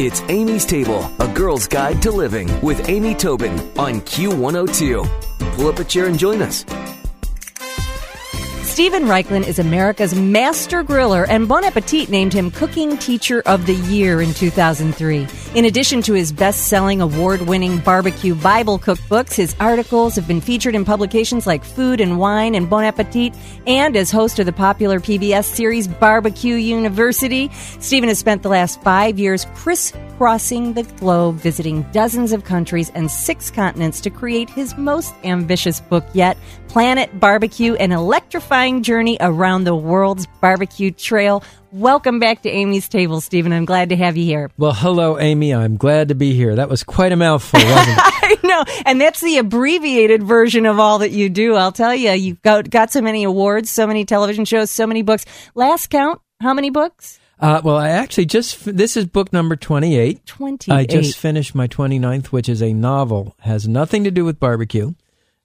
It's Amy's Table, a girl's guide to living with Amy Tobin on Q102. Pull up a chair and join us. Stephen Raichlen is America's master griller, and Bon Appetit named him Cooking Teacher of the Year in 2003. In addition to his best selling, award winning barbecue Bible cookbooks, his articles have been featured in publications like Food and Wine and Bon Appetit, and as host of the popular PBS series Barbecue University. Stephen has spent the last five years crisscrossing the globe, visiting dozens of countries and six continents to create his most ambitious book yet, Planet Barbecue, an electrifying journey around the world's barbecue trail. Welcome back to Amy's Table, Stephen. I'm glad to have you here. Well, hello, Amy. I'm glad to be here. That was quite a mouthful, wasn't it? I know, and that's the abbreviated version of all that you do. I'll tell you, you've got, got so many awards, so many television shows, so many books. Last count, how many books? Uh, well, I actually just, this is book number 28. 28. I just finished my 29th, which is a novel. Has nothing to do with barbecue.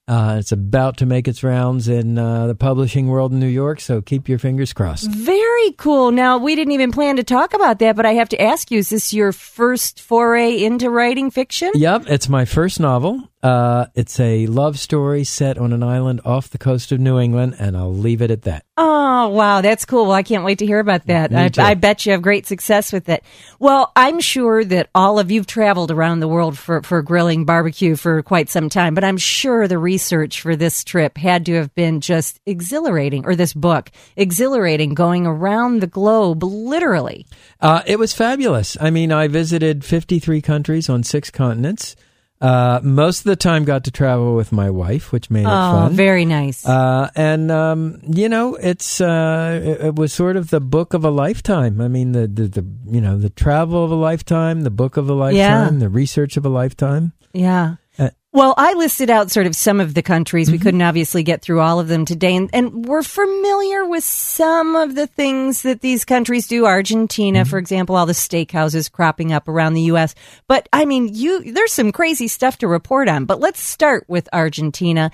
Uh, it's about to make its rounds in uh, the publishing world in New York, so keep your fingers crossed. Very cool. Now, we didn't even plan to talk about that, but I have to ask you, is this your first foray into writing fiction? Yep, it's my first novel. Uh, it's a love story set on an island off the coast of New England, and I'll leave it at that. Oh, wow. That's cool. Well, I can't wait to hear about that. I, I, bet you have great success with it. Well, I'm sure that all of you've traveled around the world for, for grilling barbecue for quite some time, but I'm sure the research for this trip had to have been just exhilarating, or this book, exhilarating, going around the globe, literally. Uh, it was fabulous. I mean, I visited 53 countries on six continents. Uh, most of the time got to travel with my wife, which made it oh, fun. very nice. Uh, and um, you know, it's uh, it, it, was sort of the book of a lifetime. I mean, the, the, the you know the travel of a lifetime, the book of a lifetime, yeah. the research of a lifetime. Yeah. Well, I listed out sort of some of the countries. We mm-hmm. couldn't obviously get through all of them today. And, and, we're familiar with some of the things that these countries do. Argentina, mm-hmm. for example, all the steakhouses cropping up around the U.S. But I mean, you, there's some crazy stuff to report on. But let's start with Argentina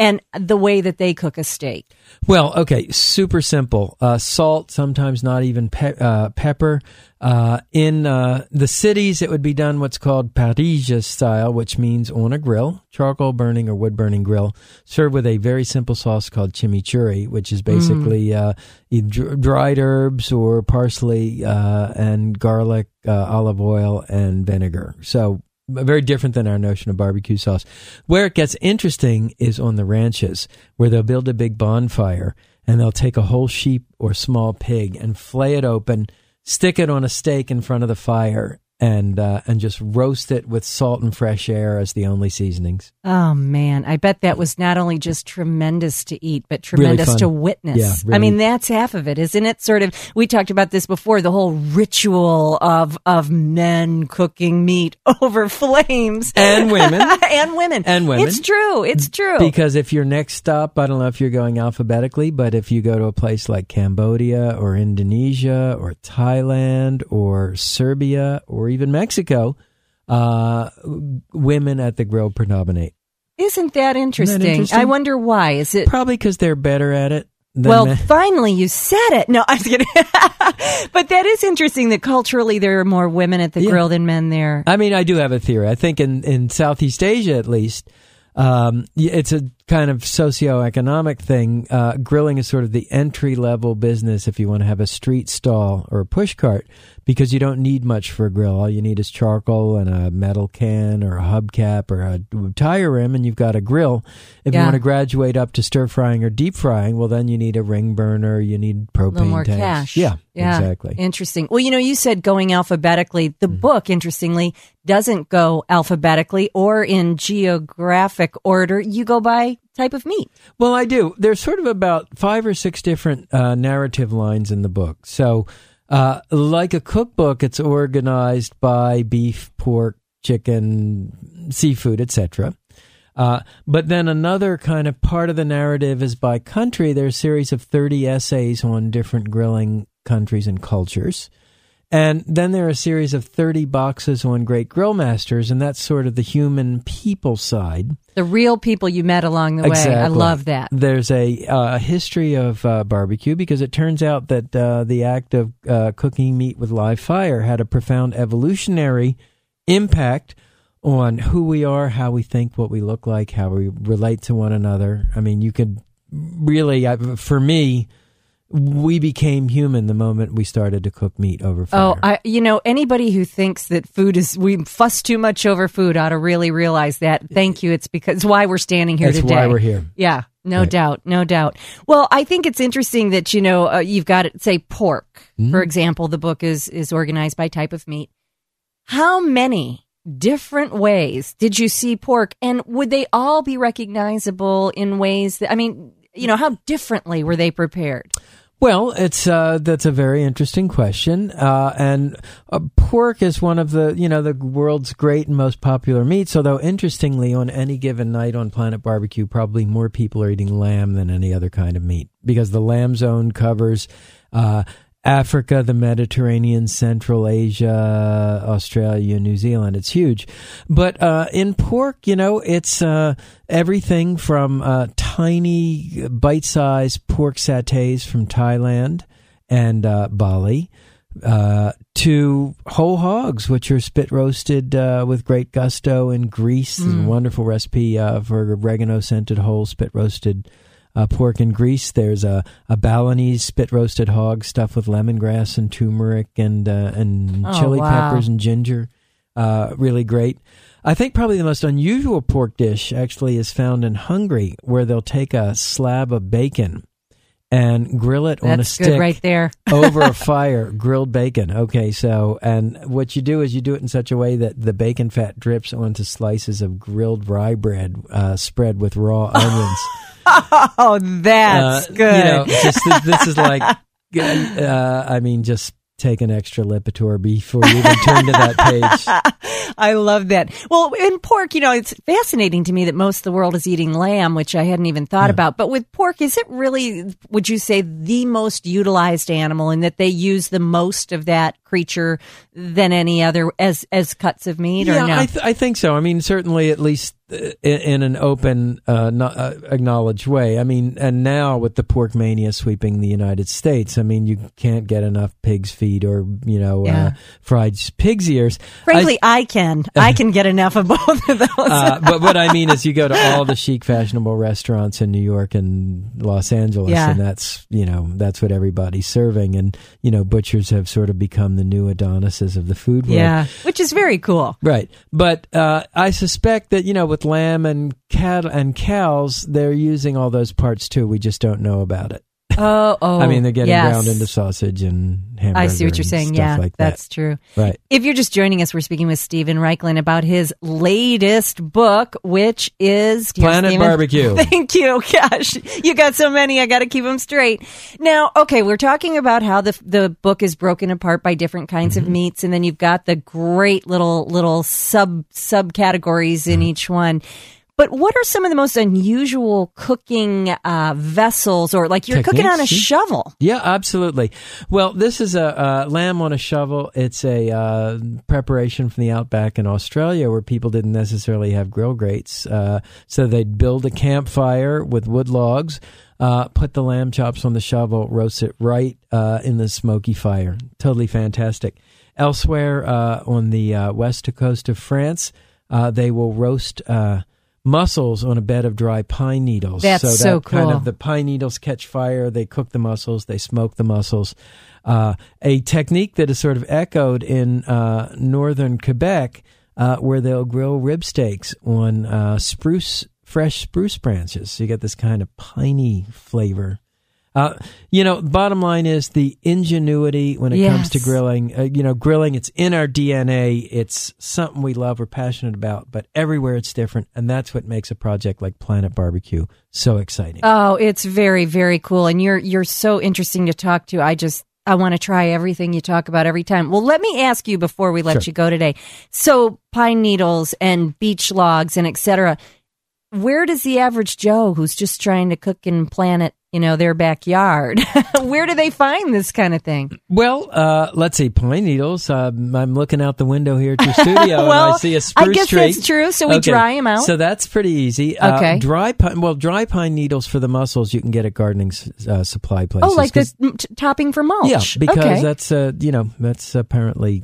and the way that they cook a steak. Well, okay, super simple. Uh, salt, sometimes not even pe- uh, pepper. Uh, in uh, the cities, it would be done what's called parrilla style, which means on a grill, charcoal burning or wood burning grill, served with a very simple sauce called chimichurri, which is basically mm. Uh, dried herbs or parsley uh, and garlic, olive oil, and vinegar. So very different than our notion of barbecue sauce. Where it gets interesting is on the ranches, where they'll build a big bonfire and they'll take a whole sheep or small pig and flay it open, stick it on a stake in front of the fire, and uh, and just roast it with salt and fresh air as the only seasonings. Oh man, I bet that was not only just tremendous to eat, but tremendous really to witness. Yeah, really. I mean, that's half of it, isn't it? Sort of. We talked about this before. The whole ritual of of men cooking meat over flames and women and women and women. It's true. It's true. Because if your next stop, I don't know if you're going alphabetically, but if you go to a place like Cambodia or Indonesia or Thailand or Serbia or even Mexico, uh, women at the grill predominate. Isn't that interesting? Isn't that interesting? I wonder why. Is it probably because they're better at it? Well, men. finally you said it. No, I'm kidding. but that is interesting that culturally there are more women at the Yeah. grill than men there. I mean, I do have a theory. I think in, in Southeast Asia, at least, um, it's a kind of socioeconomic thing. Uh, grilling is sort of the entry level business if you want to have a street stall or a push cart because you don't need much for a grill. All you need is charcoal and a metal can or a hubcap or a tire rim, and you've got a grill. If you want to graduate up to stir frying or deep frying, well, then you need a ring burner. You need propane more tanks. cash. Yeah, Yeah. exactly. Interesting. Well, you know, you said going alphabetically. The Mm. book, interestingly, doesn't go alphabetically or in geographic order. You go by type of meat. Well, I do. There's sort of about five or six different uh, narrative lines in the book. So, uh, like a cookbook, it's organized by beef, pork, chicken, seafood, etc. Uh, but then another kind of part of the narrative is by country. There's a series of 30 essays on different grilling countries and cultures. And then there are a series of 30 boxes on Great Grill Masters, and that's sort of the human people side. The real people you met along the way. I love that. There's a uh, history of uh, barbecue because it turns out that uh, the act of uh, cooking meat with live fire had a profound evolutionary impact on who we are, how we think, what we look like, how we relate to one another. I mean, you could really, for me, we became human the moment we started to cook meat over fire. Oh, I, you know, anybody who thinks that food is, we fuss too much over food ought to really realize that. Thank you. It's because, it's why we're standing here That's today. why we're here. Yeah, no Right. doubt, no doubt. Well, I think it's interesting that you know uh, you've got say pork, Mm-hmm. for example. The book is is organized by type of meat. How many different ways did you see pork, and would they all be recognizable in ways that I mean, you know, how differently were they prepared? Well, it's uh, that's a very interesting question, uh, and uh, pork is one of the you know the world's great and most popular meats. Although interestingly, on any given night on Planet Barbecue, probably more people are eating lamb than any other kind of meat because the lamb zone covers. Africa, the Mediterranean, Central Asia, Australia, New Zealand. It's huge. But uh, in pork, you know, it's uh, everything from uh, tiny, bite sized pork satays from Thailand and uh, Bali. Uh, to whole hogs, which are spit roasted uh, with great gusto in. There's a wonderful recipe uh, for oregano scented whole spit roasted uh, pork and Greece. There's a, a Balinese spit roasted hog stuffed with lemongrass and turmeric and uh, and Oh, chili wow. peppers and ginger. Uh, really great. I think probably the most unusual pork dish actually is found in Hungary, where they'll take a slab of bacon and grill it on a That's stick right there. over a fire, grilled bacon. Okay, so and what you do is you do it in such a way that the bacon fat drips onto slices of grilled rye bread uh, spread with raw onions. Oh, that's Uh, good. You know, just this is like, uh, I mean, just take an extra Lipitor before you even turn to that page. I love that. Well, in pork, you know, it's fascinating to me that most of the world is eating lamb, which I hadn't even thought about. But with pork, is it really, would you say, the most utilized animal in that they use the most of that creature than any other as as cuts of meat yeah, or no? I, th- I think so. I mean, certainly at least uh, in, an open, uh, not, uh, acknowledged way. I mean, and now with the pork mania sweeping the United States, I mean, you can't get enough pig's feet or you know Yeah. uh, fried pig's ears. Frankly, I, can. I can get enough of both of those. Uh, but what I mean is, you go to all the chic, fashionable restaurants in New York and Los Angeles, Yeah. and that's you know that's what everybody's serving, and you know butchers have sort of become the new Adonises of the food world. yeah, which is very cool. Right, but uh, I suspect that you know with lamb and cattle and cows, they're using all those parts too. We just don't know about it. Oh, oh. I mean, they're getting yes. ground into sausage and hamburger. I see what you're saying. Yeah, like that's true. Right. If you're just joining us, we're speaking with Stephen Raichlen about his latest book, which is Planet. Barbecue. Thank you. Gosh, you got so many. I got to keep them straight. Now, okay, we're talking about how the the book is broken apart by different kinds Mm-hmm. of meats, and then you've got the great little little sub subcategories in Mm-hmm. each one. But what are some of the most unusual cooking uh, vessels, or like you're cooking on a yeah. shovel? Yeah, absolutely. Well, this is a uh, lamb on a shovel. It's a uh, preparation from the outback in Australia where people didn't necessarily have grill grates. Uh, so they'd build a campfire with wood logs, uh, put the lamb chops on the shovel, roast it right uh, in the smoky fire. Totally fantastic. Elsewhere uh, on the uh, west coast of France, uh, they will roast. Mussels on a bed of dry pine needles. That's so, so that kind of the pine needles catch fire. They cook the mussels. They smoke the mussels. Uh, a technique that is sort of echoed in uh, northern Quebec, uh, where they'll grill rib steaks on uh, spruce, fresh spruce branches. So you get this kind of piney flavor. Uh, you know, bottom line is the ingenuity when it comes to grilling. Uh, you know, grilling, it's in our DNA. It's something we love, we're passionate about, but everywhere it's different. And that's what makes a project like Planet Barbecue so exciting. Oh, it's very, very cool. And you're you're so interesting to talk to. I just I want to try everything you talk about every time. Well, let me ask you before we let Sure. you go today. So pine needles and beach logs and etc. Where does the average Joe who's just trying to cook in Planet you know, their backyard. Where do they find this kind of thing? Well, uh, let's see, pine needles. Uh, I'm looking out the window here at your studio well, and I see a spruce tree I guess tree. that's true. So we Okay, dry them out. So that's pretty easy. Okay. Uh, dry pine. Well, dry pine needles for the mussels you can get at gardening uh, supply places. oh, like this t- topping for mulch. Yeah, because okay. that's uh, you know that's apparently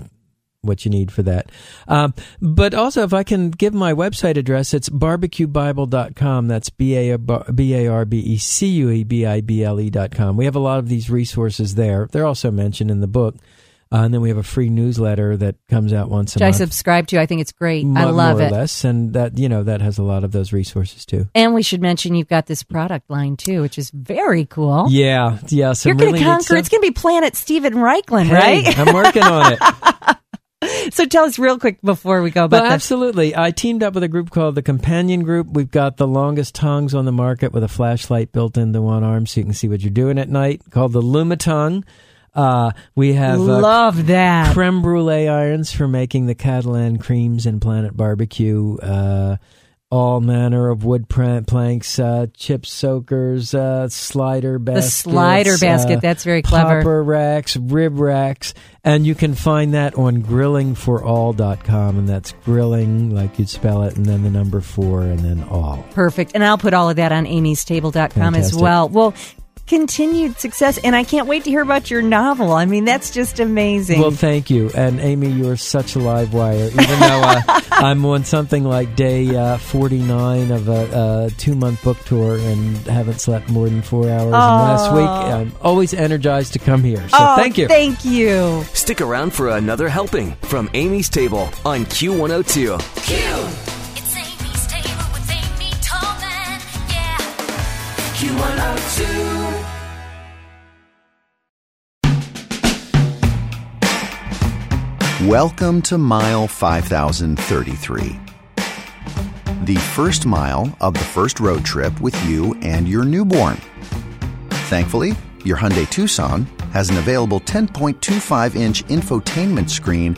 what you need for that. Um, but also, if I can give my website address, it's barbecuebible.com. That's b a b a r b e c u e b i b l e dot com. We have a lot of these resources there. They're also mentioned in the book. Uh, and then we have a free newsletter that comes out once a Which I subscribe to. I think it's great. I love it. less, and that you know that has a lot of those resources too. And we should mention you've got this product line too, which is very cool. Yeah, yeah. Some You're going to conquer. It's going to be Planet Stephen Raichlen, Hey, right? I'm working on it. so tell us real quick before we go about Well, absolutely. I teamed up with a group called the Companion Group. We've got the longest tongues on the market with a flashlight built into one arm so you can see what you're doing at night, called the Lumatongue. Uh, we have uh, Love that. creme brulee irons for making the Catalan creams and Planet Barbecue. Uh, all manner of wood plant planks, uh, chip soakers, uh, slider the baskets. slider basket. uh, that's very clever. popper racks, rib racks, and you can find that on grilling4all.com, and that's grilling like you'd spell it, and then the number four, and then all. Perfect. And I'll put all of that on amystable.com as well. Well, continued success. And I can't wait to hear about your novel. I mean, that's just amazing. Well, thank you. And Amy, you're such a live wire. Even though uh, I'm on something like day uh, 49 of a, a two month book tour and haven't slept more than four hours in the last week, I'm always energized to come here. So oh, thank you. Thank you. Stick around for another helping from Amy's Table on Q102. It's Welcome to mile 5033. The first mile of the first road trip with you and your newborn. Thankfully, your Hyundai Tucson has an available 10.25 inch infotainment screen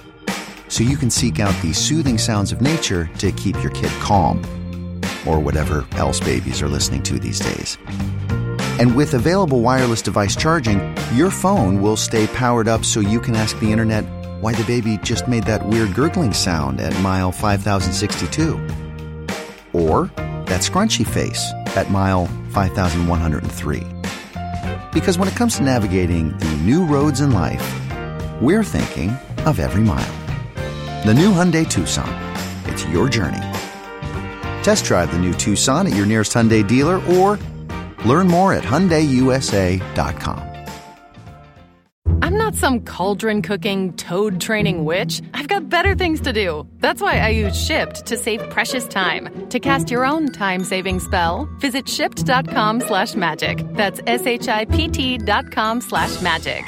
so you can seek out the soothing sounds of nature to keep your kid calm, or whatever else babies are listening to these days. And with available wireless device charging, your phone will stay powered up so you can ask the internet why the baby just made that weird gurgling sound at mile 5062. Or that scrunchy face at mile 5103. Because when it comes to navigating the new roads in life, we're thinking of every mile. The new Hyundai Tucson. It's your journey. Test drive the new Tucson at your nearest Hyundai dealer or learn more at HyundaiUSA.com. Some cauldron cooking, toad training witch. I've got better things to do. That's why I use Shipt to save precious time. To cast your own time-saving spell, visit shipt.com slash magic. That's S-H-I-P-T dot com slash magic.